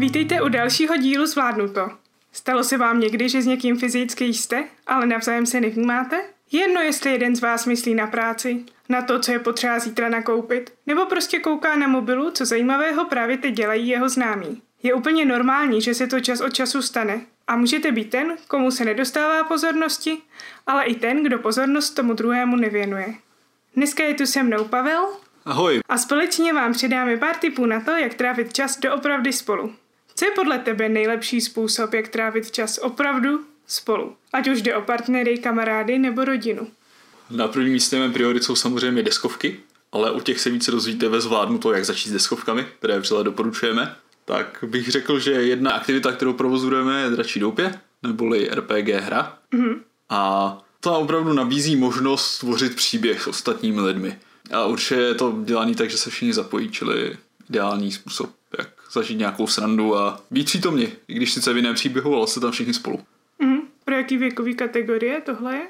Vítejte u dalšího dílu Zvládnuto. Stalo se vám někdy, že s někým fyzicky jste, ale navzájem se nevnímáte? Jedno, jestli jeden z vás myslí na práci, na to, co je potřeba zítra nakoupit, nebo prostě kouká na mobilu, co zajímavého právě teď dělají jeho známí. Je úplně normální, že se to čas od času stane a můžete být ten, komu se nedostává pozornosti, ale i ten, kdo pozornost tomu druhému nevěnuje. Dneska je tu se mnou Pavel. Ahoj. A společně vám předáme pár tipů na to, jak trávit čas doopravdy spolu. Co je podle tebe nejlepší způsob, jak trávit čas opravdu spolu? Ať už jde o partnery, kamarády nebo rodinu. Na prvním místě mé priorit jsou samozřejmě deskovky, ale o těch se více dozvíte ve zvládnu to, jak začít s deskovkami, které vřele doporučujeme. Tak bych řekl, že jedna aktivita, kterou provozujeme, je dračí doupě, neboli RPG hra. Mm-hmm. A ta opravdu nabízí možnost tvořit příběh s ostatními lidmi. A určitě je to dělaný tak, že se všichni zapojí, čili ideální způsob, jak zažít nějakou srandu a být přítomni, i když sice v jiném příběhu, ale jste tam všichni spolu. Mm-hmm. Pro jaký věkový kategorie tohle je?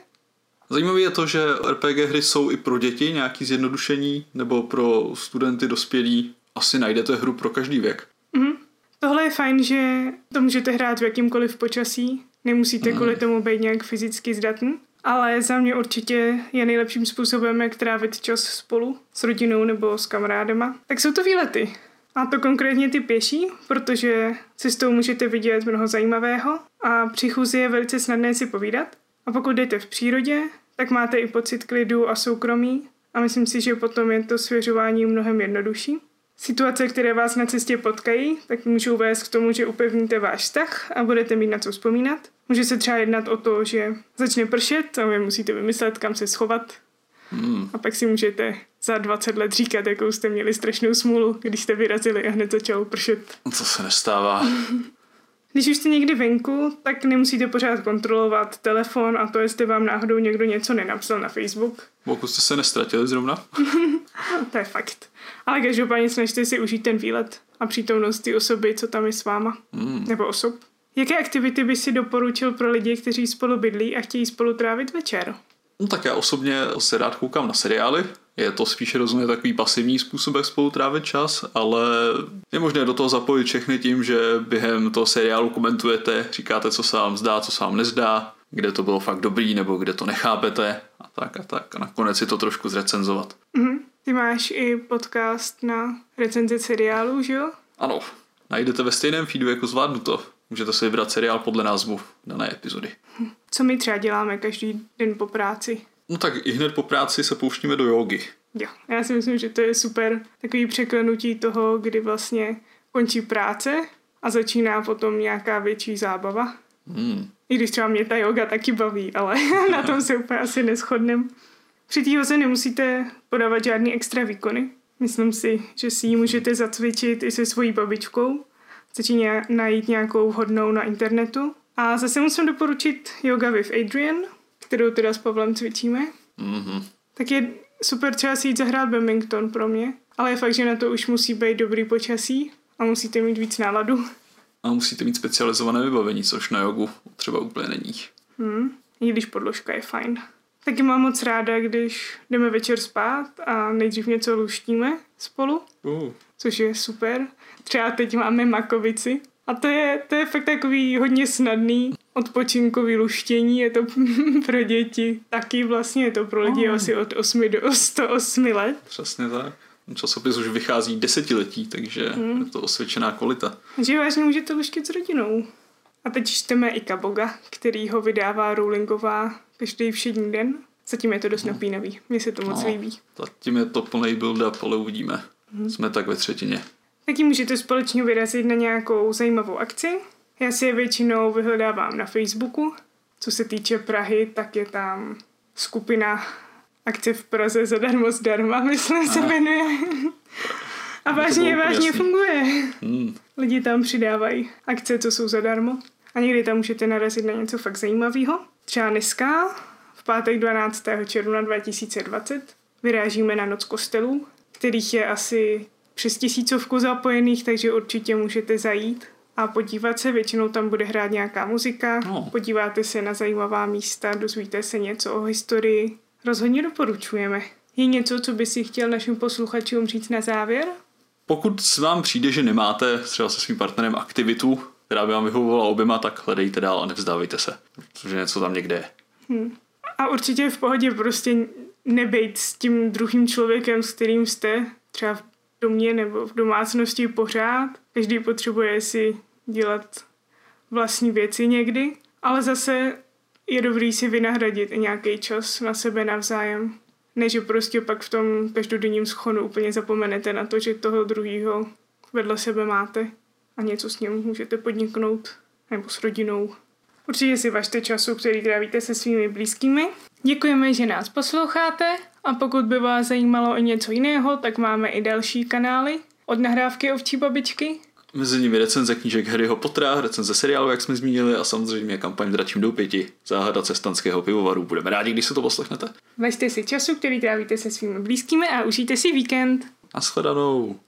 Zajímavé je to, že RPG hry jsou i pro děti nějaký zjednodušení, nebo pro studenty dospělí. Asi najdete hru pro každý věk. Tohle je fajn, že to můžete hrát v jakýmkoliv počasí. Nemusíte mm. kvůli tomu být nějak fyzicky zdatný. Ale za mě určitě je nejlepším způsobem, jak trávit čas spolu s rodinou nebo s kamarádema. Tak jsou to výlety. A to konkrétně ty pěší, protože cestou můžete vidět mnoho zajímavého a při chůzi je velice snadné si povídat. A pokud jdete v přírodě, tak máte i pocit klidu a soukromí a myslím si, že potom je to svěřování mnohem jednodušší. Situace, které vás na cestě potkají, tak můžou vést k tomu, že upevníte váš vztah a budete mít na co vzpomínat. Může se třeba jednat o to, že začne pršet a vy musíte vymyslet, kam se schovat. Hmm. A pak si můžete za 20 let říkat, jakou jste měli strašnou smůlu, když jste vyrazili a hned začalo pršet. Co se nestává. Když už jste někdy venku, tak nemusíte pořád kontrolovat telefon a to, jestli vám náhodou někdo něco nenapsal na Facebook. Pokud jste se nestratili zrovna. to je fakt. Ale každopádně snažte si užít ten výlet a přítomnost ty osoby, co tam je s váma. Mm. Nebo osob. Jaké aktivity by si doporučil pro lidi, kteří spolu bydlí a chtějí spolu trávit večer? No tak já osobně se rád koukám na seriály. Je to spíše rozumně takový pasivní způsob, jak spolu trávit čas, ale je možné do toho zapojit všechny tím, že během toho seriálu komentujete, říkáte, co se vám zdá, co se vám nezdá, kde to bylo fakt dobrý, nebo kde to nechápete a tak a tak. A nakonec si to trošku zrecenzovat. Mm-hmm. Ty máš i podcast na recenzi seriálu, že jo? Ano, najdete ve stejném feedu jako zvládnu to. Můžete si vybrat seriál podle názvu dané epizody. Co my třeba děláme každý den po práci? No tak i hned po práci se pouštíme do jogy. Jo, já si myslím, že to je super takový překlenutí toho, kdy vlastně končí práce a začíná potom nějaká větší zábava. Hmm. I když třeba mě ta yoga taky baví, ale na tom se úplně asi neschodnem. Při té se nemusíte podávat žádný extra výkony. Myslím si, že si ji můžete zacvičit i se svojí babičkou. Stačí najít nějakou vhodnou na internetu. A zase musím doporučit Yoga with Adrian, kterou teda s Pavlem cvičíme. Mm-hmm. Tak je super třeba si jít zahrát badminton pro mě, ale je fakt, že na to už musí být dobrý počasí a musíte mít víc náladu. A musíte mít specializované vybavení, což na jogu třeba úplně není. Hmm, i když podložka je fajn. Taky mám moc ráda, když jdeme večer spát a nejdřív něco luštíme spolu, uh. což je super. Třeba teď máme makovici a to je, to je fakt takový hodně snadný odpočinkový luštění, je to pro děti taky vlastně, je to pro lidi oh. asi od 8 do 108 let. Přesně tak. Časopis už vychází desetiletí, takže hmm. je to osvědčená kvalita. Takže vážně můžete luštit s rodinou. A teď čteme i Kaboga, který ho vydává Rowlingová každý všední den. Zatím je to dost no. napínavý. Mně se to moc no, líbí. Zatím je to plný build-up, ale uvidíme. Hmm. Jsme tak ve třetině. Taky můžete společně vyrazit na nějakou zajímavou akci. Já si je většinou vyhledávám na Facebooku. Co se týče Prahy, tak je tam skupina akce v Praze zadarmo zdarma, myslím se jmenuje. A vážně, vážně funguje. Hmm. Lidi tam přidávají akce, co jsou zadarmo. A někdy tam můžete narazit na něco fakt zajímavého. Třeba dneska, v pátek 12. června 2020, vyrážíme na noc kostelů, kterých je asi přes tisícovku zapojených, takže určitě můžete zajít a podívat se, většinou tam bude hrát nějaká muzika, No. podíváte se na zajímavá místa, dozvíte se něco o historii. Rozhodně doporučujeme. Je něco, co by si chtěl našim posluchačům říct na závěr? Pokud vám přijde, že nemáte třeba se svým partnerem aktivitu, která by vám vyhovovala oběma, tak hledejte dál a nevzdávejte se, protože něco tam někde je. A určitě je v pohodě prostě nebejt s tím druhým člověkem, s kterým jste třeba v domě nebo v domácnosti pořád. Každý potřebuje si dělat vlastní věci někdy, ale zase je dobrý si vynahradit nějaký čas na sebe navzájem. Ne, že prostě pak v tom každodenním schonu úplně zapomenete na to, že toho druhého vedle sebe máte a něco s ním můžete podniknout nebo s rodinou. Určitě si vašte času, který trávíte se svými blízkými. Děkujeme, že nás posloucháte a pokud by vás zajímalo i něco jiného, tak máme i další kanály od nahrávky ovčí babičky. Mezi nimi recenze knížek Harryho Pottera, recenze seriálu, jak jsme zmínili, a samozřejmě kampaň dračím doupěti, záhada cestanského pivovaru. Budeme rádi, když se to poslechnete. Važte si času, který trávíte se svými blízkými a užijte si víkend. Naschledanou.